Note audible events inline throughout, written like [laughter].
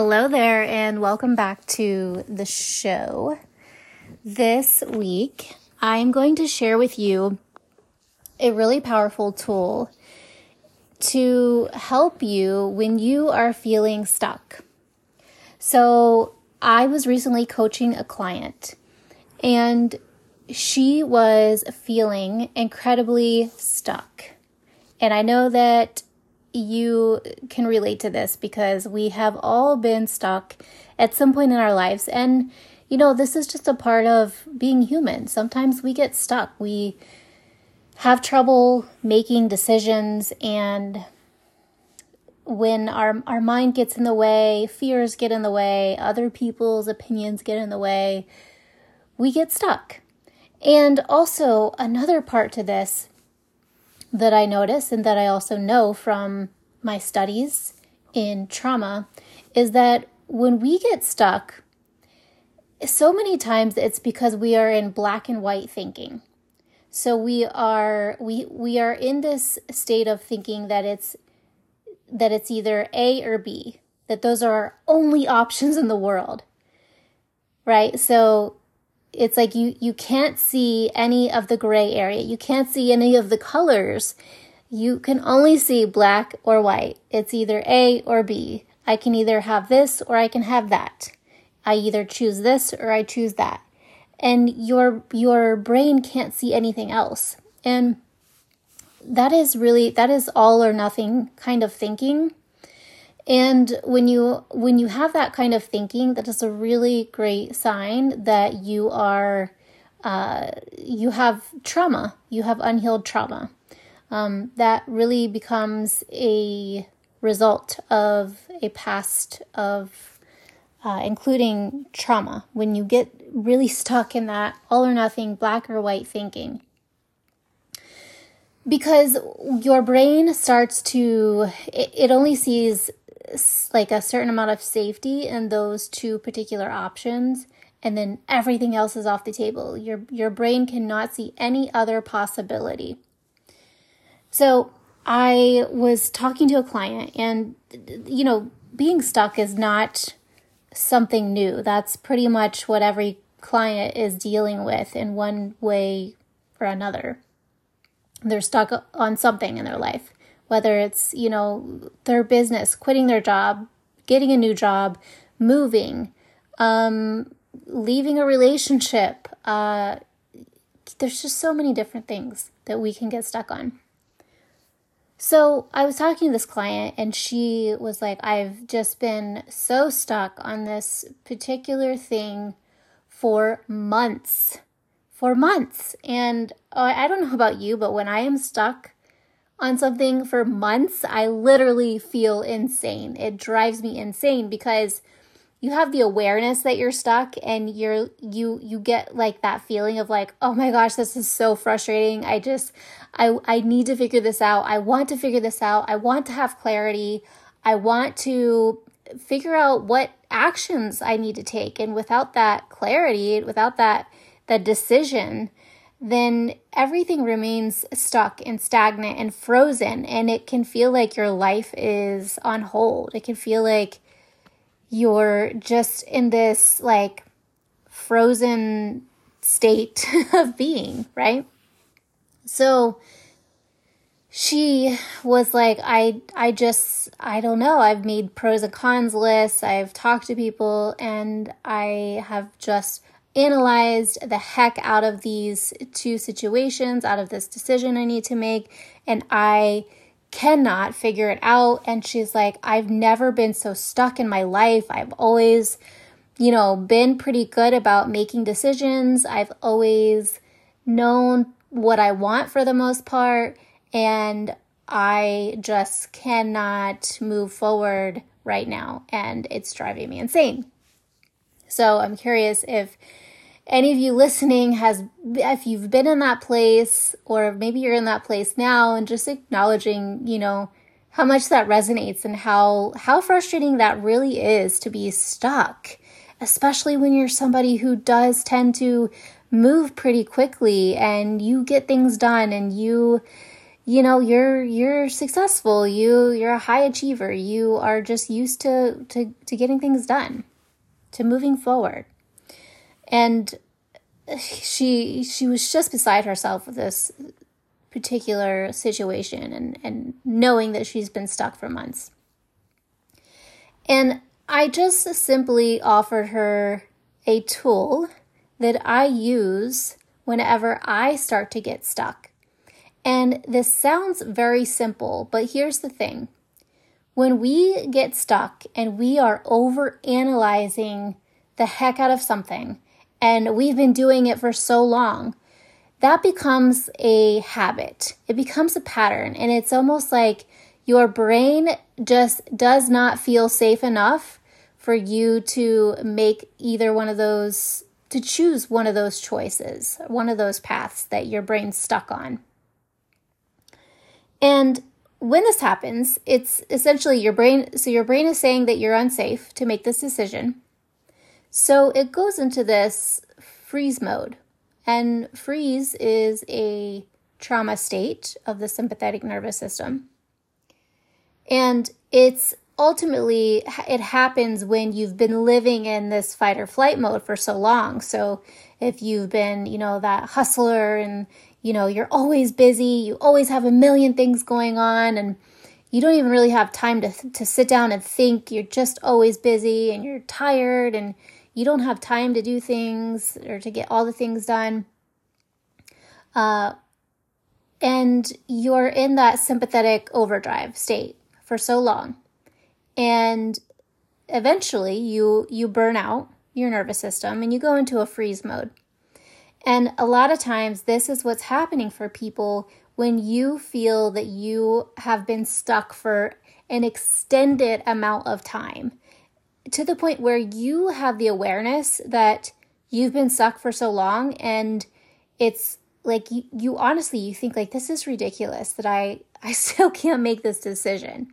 Hello there, and welcome back to the show. This week, I'm going to share with you a really powerful tool to help you when you are feeling stuck. So, I was recently coaching a client, and she was feeling incredibly stuck. And I know that you can relate to this because we have all been stuck at some point in our lives. And, you know, this is just a part of being human. Sometimes we get stuck. We have trouble making decisions and when our our mind gets in the way, fears get in the way, other people's opinions get in the way, we get stuck. And also another part to this that I notice and that I also know from my studies in trauma is that when we get stuck, so many times it's because we are in black and white thinking. So we are we we are in this state of thinking that it's that it's either A or B, that those are our only [laughs] options in the world. Right? So it's like you you can't see any of the gray area. You can't see any of the colors. You can only see black or white. It's either A or B. I can either have this or I can have that. I either choose this or I choose that. And your your brain can't see anything else. And that is really that is all or nothing kind of thinking. And when you when you have that kind of thinking, that is a really great sign that you are uh, you have trauma. You have unhealed trauma. Um, that really becomes a result of a past of uh, including trauma. When you get really stuck in that all or nothing, black or white thinking because your brain starts to it, it, only sees like a certain amount of safety in those two particular options and then everything else is off the table. Your your brain cannot see any other possibility. So, I was talking to a client and you know, being stuck is not something new. That's pretty much what every client is dealing with in one way or another. They're stuck on something in their life whether it's, you know, their business, quitting their job, getting a new job, moving, um, leaving a relationship. Uh, there's just so many different things that we can get stuck on. So I was talking to this client, and she was like, I've just been so stuck on this particular thing for months. For months. And uh, I don't know about you, but when I am stuck, on something for months, I literally feel insane. It drives me insane because you have the awareness that you're stuck and you're you you get like that feeling of like, "Oh my gosh, this is so frustrating. I just I I need to figure this out. I want to figure this out. I want to have clarity. I want to figure out what actions I need to take." And without that clarity, without that that decision, then everything remains stuck and stagnant and frozen. And it can feel like your life is on hold. It can feel like you're just in this like frozen state [laughs] of being, right? So she was like I I just I don't know. I've made pros and cons lists. I've talked to people and I have just analyzed the heck out of these two situations, out of this decision I need to make, and I cannot figure it out. And she's like, I've never been so stuck in my life. I've always, you know, been pretty good about making decisions. I've always known what I want for the most part. And I just cannot move forward right now. And it's driving me insane. So I'm curious if any of you listening has if you've been in that place or maybe you're in that place now and just acknowledging you know how much that resonates and how how frustrating that really is to be stuck especially when you're somebody who does tend to move pretty quickly and you get things done and you you know you're you're successful. You you're a high achiever. You are just used to to to getting things done to moving forward and she she was just beside herself with this particular situation and and knowing that she's been stuck for months and i just simply offered her a tool that i use whenever i start to get stuck and this sounds very simple, but here's the thing. When we get stuck and we are over analyzing the heck out of something, and we've been doing it for so long, that becomes a habit. It becomes a pattern. And it's almost like your brain just does not feel safe enough for you to make either one of those, to choose one of those choices, one of those paths that your brain's stuck on. And when this happens, it's essentially your brain. So your brain is saying that you're unsafe to make this decision. So it goes into this freeze mode. And freeze is a trauma state of the sympathetic nervous system. And it's ultimately, it happens when you've been living in this fight or flight mode for so long. So if you've been, you know, that hustler and you know, you're always busy, you always have a million things going on, and you don't even really have time to, to sit down and think. You're just always busy and you're tired and you don't have time to do things or to get all the things done. Uh, and you're in that sympathetic overdrive state for so long. And eventually you you burn out your nervous system and you go into a freeze mode. And a lot of times, this is what's happening for people when you feel that you have been stuck for an extended amount of time to the point where you have the awareness that you've been stuck for so long and it's like you, you honestly you think like this is ridiculous that I [laughs] I still can't make this decision.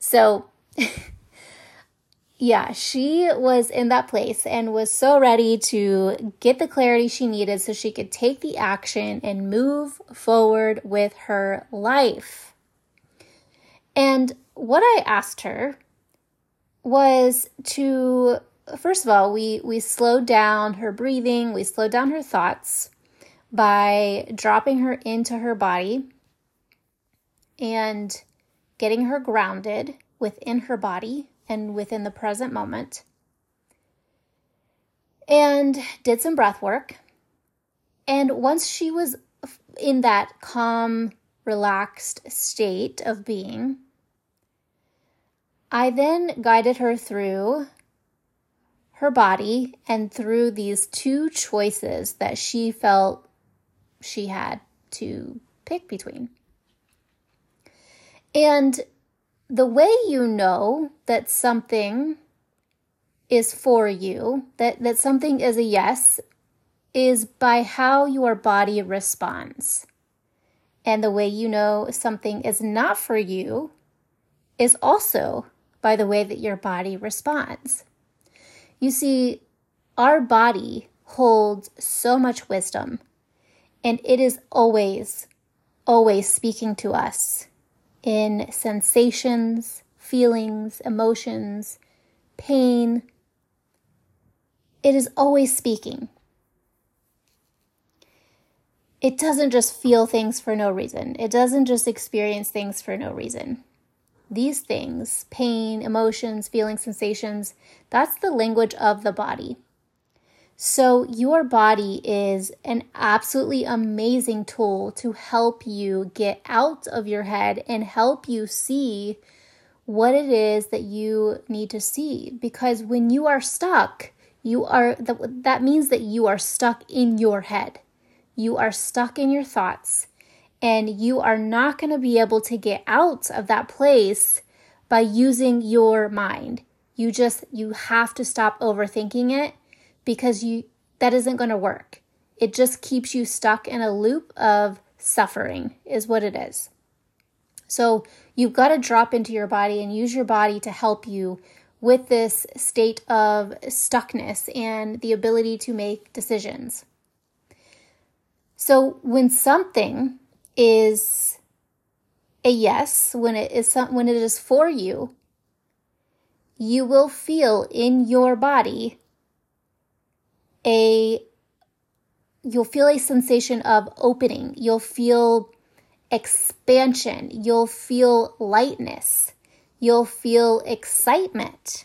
So [laughs] yeah, she was in that place and was so ready to get the clarity she needed so she could take the action and move forward with her life. And what I asked her was to first of all, we we slowed down her breathing, we slowed down her thoughts by dropping her into her body and getting her grounded within her body and within the present moment. And did some breath work. And once she was in that calm, relaxed state of being, I then guided her through her body and through these two choices that she felt she had to pick between. And the way you know that something is for you, that, that something is a yes, is by how your body responds. And the way you know something is not for you is also by the way that your body responds. You see, our body holds so much wisdom, and it is always, always speaking to us in sensations, feelings, emotions, pain. It is always speaking. It doesn't just feel things for no reason. It doesn't just experience things for no reason. These things, pain, emotions, feelings, sensations, that's the language of the body. So, your body is an absolutely amazing tool to help you get out of your head and help you see what it is that you need to see. Because when you are stuck, you are that means that you are stuck in your head. You are stuck in your thoughts, and you are not going to be able to get out of that place by using your mind. You just you have to stop overthinking it because you that isn't going to work. It just keeps you stuck in a loop of suffering is what it is. So you've got to drop into your body and use your body to help you with this state of stuckness and the ability to make decisions. So when something is a yes, when it is some, when it is for you, you will feel in your body a you'll feel a sensation of opening. You'll feel expansion. You'll feel lightness. You'll feel excitement.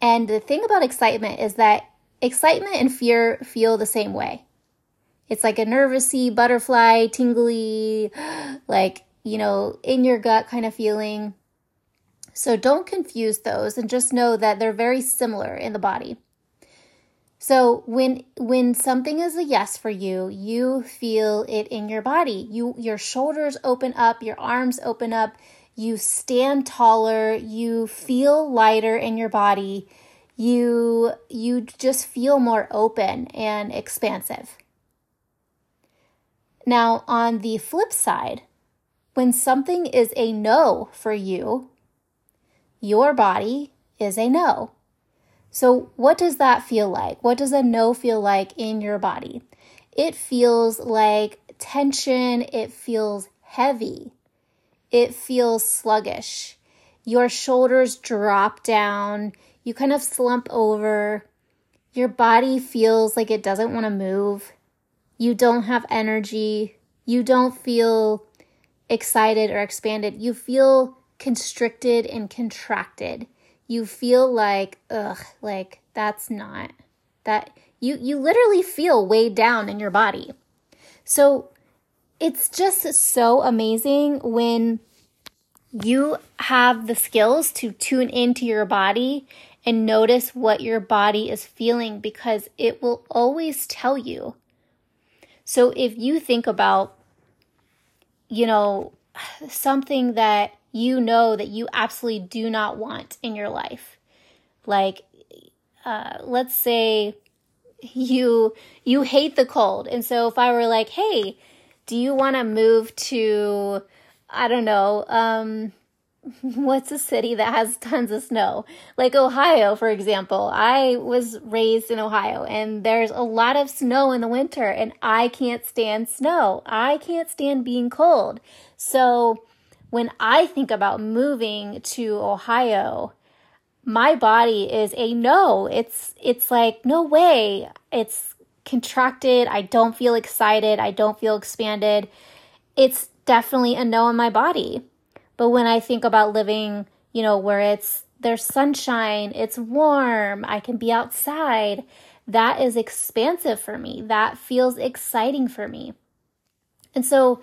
And the thing about excitement is that excitement and fear feel the same way. It's like a nervousy, butterfly, tingly, [gasps] like, you know, in your gut kind of feeling. So don't confuse those and just know that they're very similar in the body. So when when something is a yes for you, you feel it in your body. You your shoulders open up, your arms open up, you stand taller, you feel lighter in your body. You you just feel more open and expansive. Now, on the flip side, when something is a no for you, your body is a no. So, what does that feel like? What does a no feel like in your body? It feels like tension, it feels heavy, it feels sluggish. Your shoulders drop down, you kind of slump over. Your body feels like it doesn't want to move. You don't have energy. You don't feel excited or expanded. You feel constricted and contracted you feel like ugh like that's not that you you literally feel weighed down in your body so it's just so amazing when you have the skills to tune into your body and notice what your body is feeling because it will always tell you. So if you think about, you know, something that you know that you absolutely do not want in your life. Like, uh, let's say [laughs] you you hate the cold, and so if I were like, "Hey, do you want to move to, I don't know, um, [laughs] what's a city that has tons of snow? Like Ohio, for example. I was raised in Ohio and there's a lot of snow in the winter and I can't stand snow. I can't stand being cold. So when I think about moving to Ohio, my body is a no. It's it's like no way. It's contracted. I don't feel excited. I don't feel expanded. It's definitely a no in my body. But when I think about living, you know, where it's there's sunshine, it's warm, I can be outside, that is expansive for me. That feels exciting for me. And so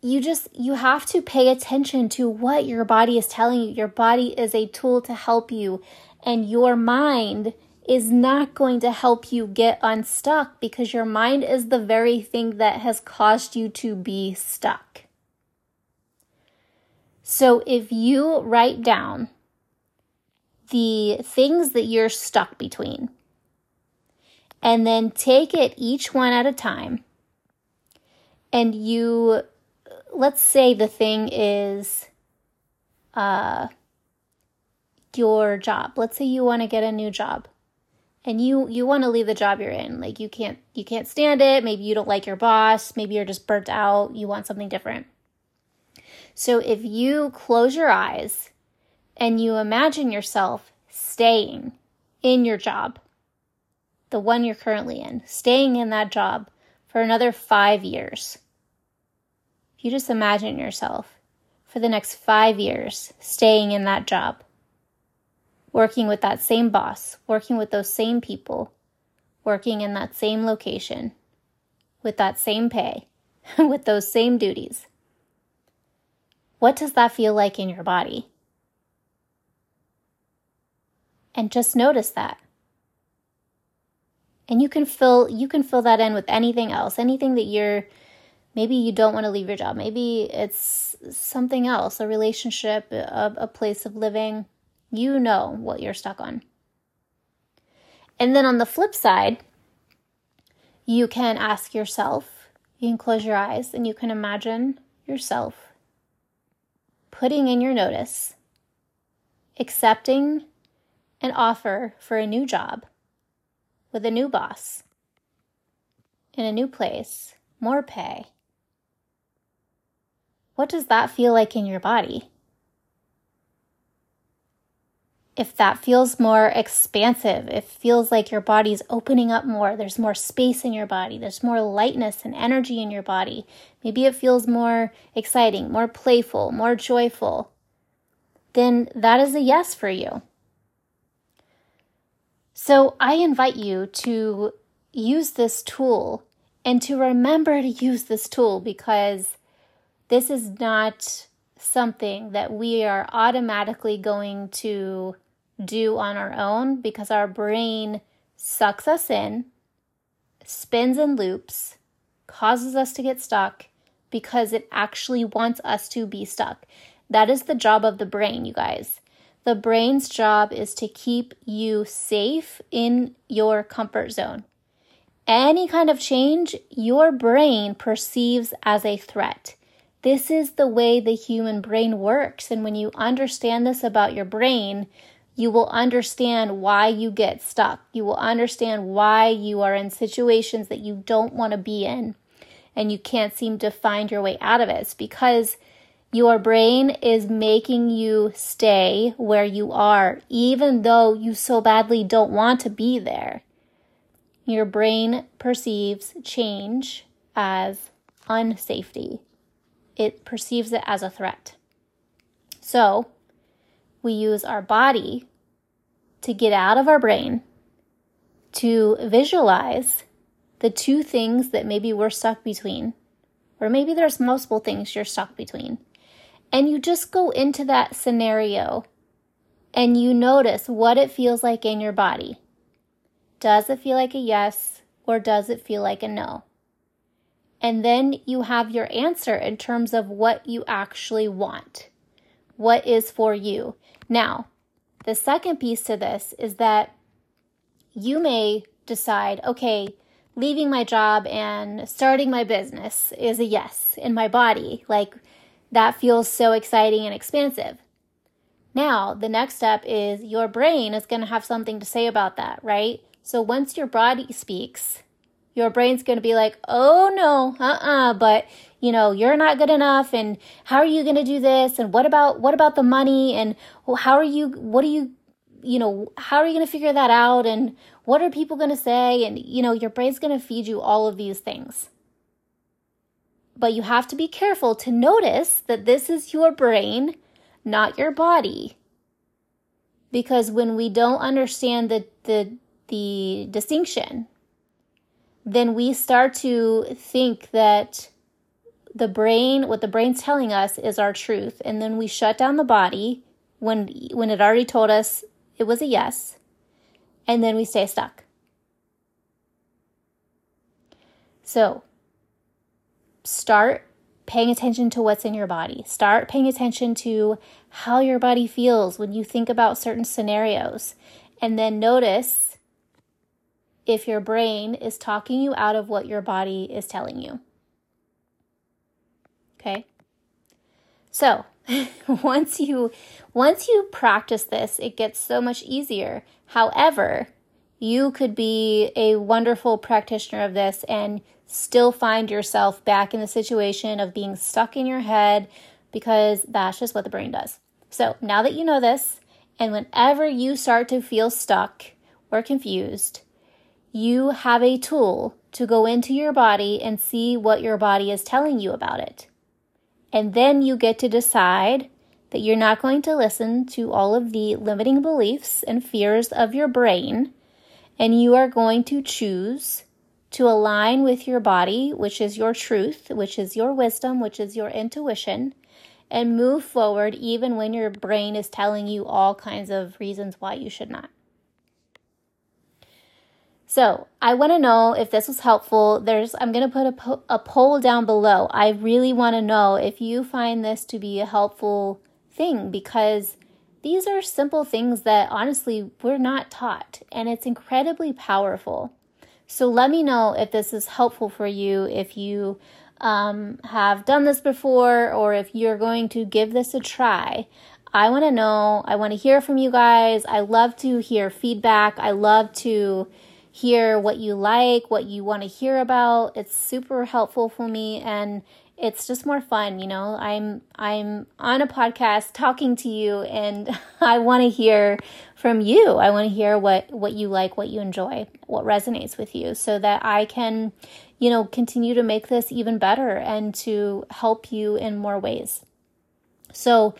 you just you have to pay attention to what your body is telling you. Your body is a tool to help you and your mind is not going to help you get unstuck because your mind is the very thing that has caused you to be stuck. So if you write down the things that you're stuck between and then take it each one at a time and you let's say the thing is uh, your job. Let's say you want to get a new job and you you want to leave the job you're in. Like you can't you can't stand it. Maybe you don't like your boss, maybe you're just burnt out, you want something different. So if you close your eyes and you imagine yourself staying in your job, the one you're currently in, staying in that job for another 5 years you just imagine yourself for the next five years staying in that job, working with that same boss, working with those same people, working in that same location, with that same pay, [laughs] with those same duties. What does that feel like in your body? And just notice that. And you can fill you can fill that in with anything else, anything that you're Maybe you don't want to leave your job. Maybe it's something else, a relationship, a, a place of living. You know what you're stuck on. And then on the flip side, you can ask yourself, you can close your eyes and you can imagine yourself putting in your notice, accepting an offer for a new job with a new boss in a new place, more pay, what does that feel like in your body? If that feels more expansive, it feels like your body's opening up more, there's more space in your body, there's more lightness and energy in your body. Maybe it feels more exciting, more playful, more joyful, then that is a yes for you. So I invite you to use this tool and to remember to use this tool because this is not something that we are automatically going to do on our own because our brain sucks us in, spins in loops, causes us to get stuck because it actually wants us to be stuck. That is the job of the brain, you guys. The brain's job is to keep you safe in your comfort zone. Any kind of change, your brain perceives as a threat. This is the way the human brain works. And when you understand this about your brain, you will understand why you get stuck. You will understand why you are in situations that you don't want to be in and you can't seem to find your way out of it. It's because your brain is making you stay where you are, even though you so badly don't want to be there. Your brain perceives change as unsafety, it perceives it as a threat. So, we use our body to get out of our brain to visualize the two things that maybe we're stuck between, or maybe there's multiple things you're stuck between. And you just go into that scenario and you notice what it feels like in your body. Does it feel like a yes or does it feel like a no? And then you have your answer in terms of what you actually want. What is for you? Now, the second piece to this is that you may decide, okay, leaving my job and starting my business is a yes in my body. Like that feels so exciting and expansive. Now, the next step is your brain is going to have something to say about that, right? So once your body speaks, your brain's going to be like, oh no, uh uh-uh, uh, but you know, you're not good enough. And how are you going to do this? And what about, what about the money? And how are you, what are you, you know, how are you going to figure that out? And what are people going to say? And, you know, your brain's going to feed you all of these things. But you have to be careful to notice that this is your brain, not your body. Because when we don't understand the, the, the distinction, then we start to think that the brain, what the brain's telling us is our truth. And then we shut down the body when, when it already told us it was a yes. And then we stay stuck. So start paying attention to what's in your body. Start paying attention to how your body feels when you think about certain scenarios. And then notice if your brain is talking you out of what your body is telling you. Okay? So, [laughs] once you once you practice this, it gets so much easier. However, you could be a wonderful practitioner of this and still find yourself back in the situation of being stuck in your head because that's just what the brain does. So, now that you know this, and whenever you start to feel stuck or confused, you have a tool to go into your body and see what your body is telling you about it. And then you get to decide that you're not going to listen to all of the limiting beliefs and fears of your brain, and you are going to choose to align with your body, which is your truth, which is your wisdom, which is your intuition, and move forward even when your brain is telling you all kinds of reasons why you should not. So I want to know if this was helpful. There's I'm going to put a, po- a poll down below. I really want to know if you find this to be a helpful thing because these are simple things that honestly we're not taught and it's incredibly powerful. So let me know if this is helpful for you, if you um, have done this before, or if you're going to give this a try. I want to know. I want to hear from you guys. I love to hear feedback. I love to hear what you like, what you want to hear about. It's super helpful for me and it's just more fun, you know. I'm I'm on a podcast talking to you and [laughs] I want to hear from you. I want to hear what what you like, what you enjoy, what resonates with you so that I can, you know, continue to make this even better and to help you in more ways. So,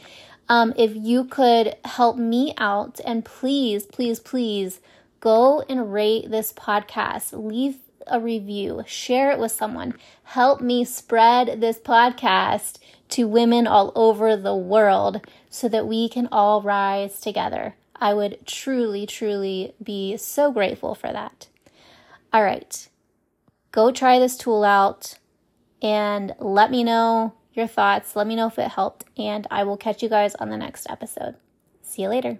um, if you could help me out and please, please, please go and rate this podcast. Leave a review, share it with someone. Help me spread this podcast to women all over the world so that we can all rise together. I would truly, truly be so grateful for that. All right, go try this tool out and let me know your thoughts. Let me know if it helped, and I will catch you guys on the next episode. See you later.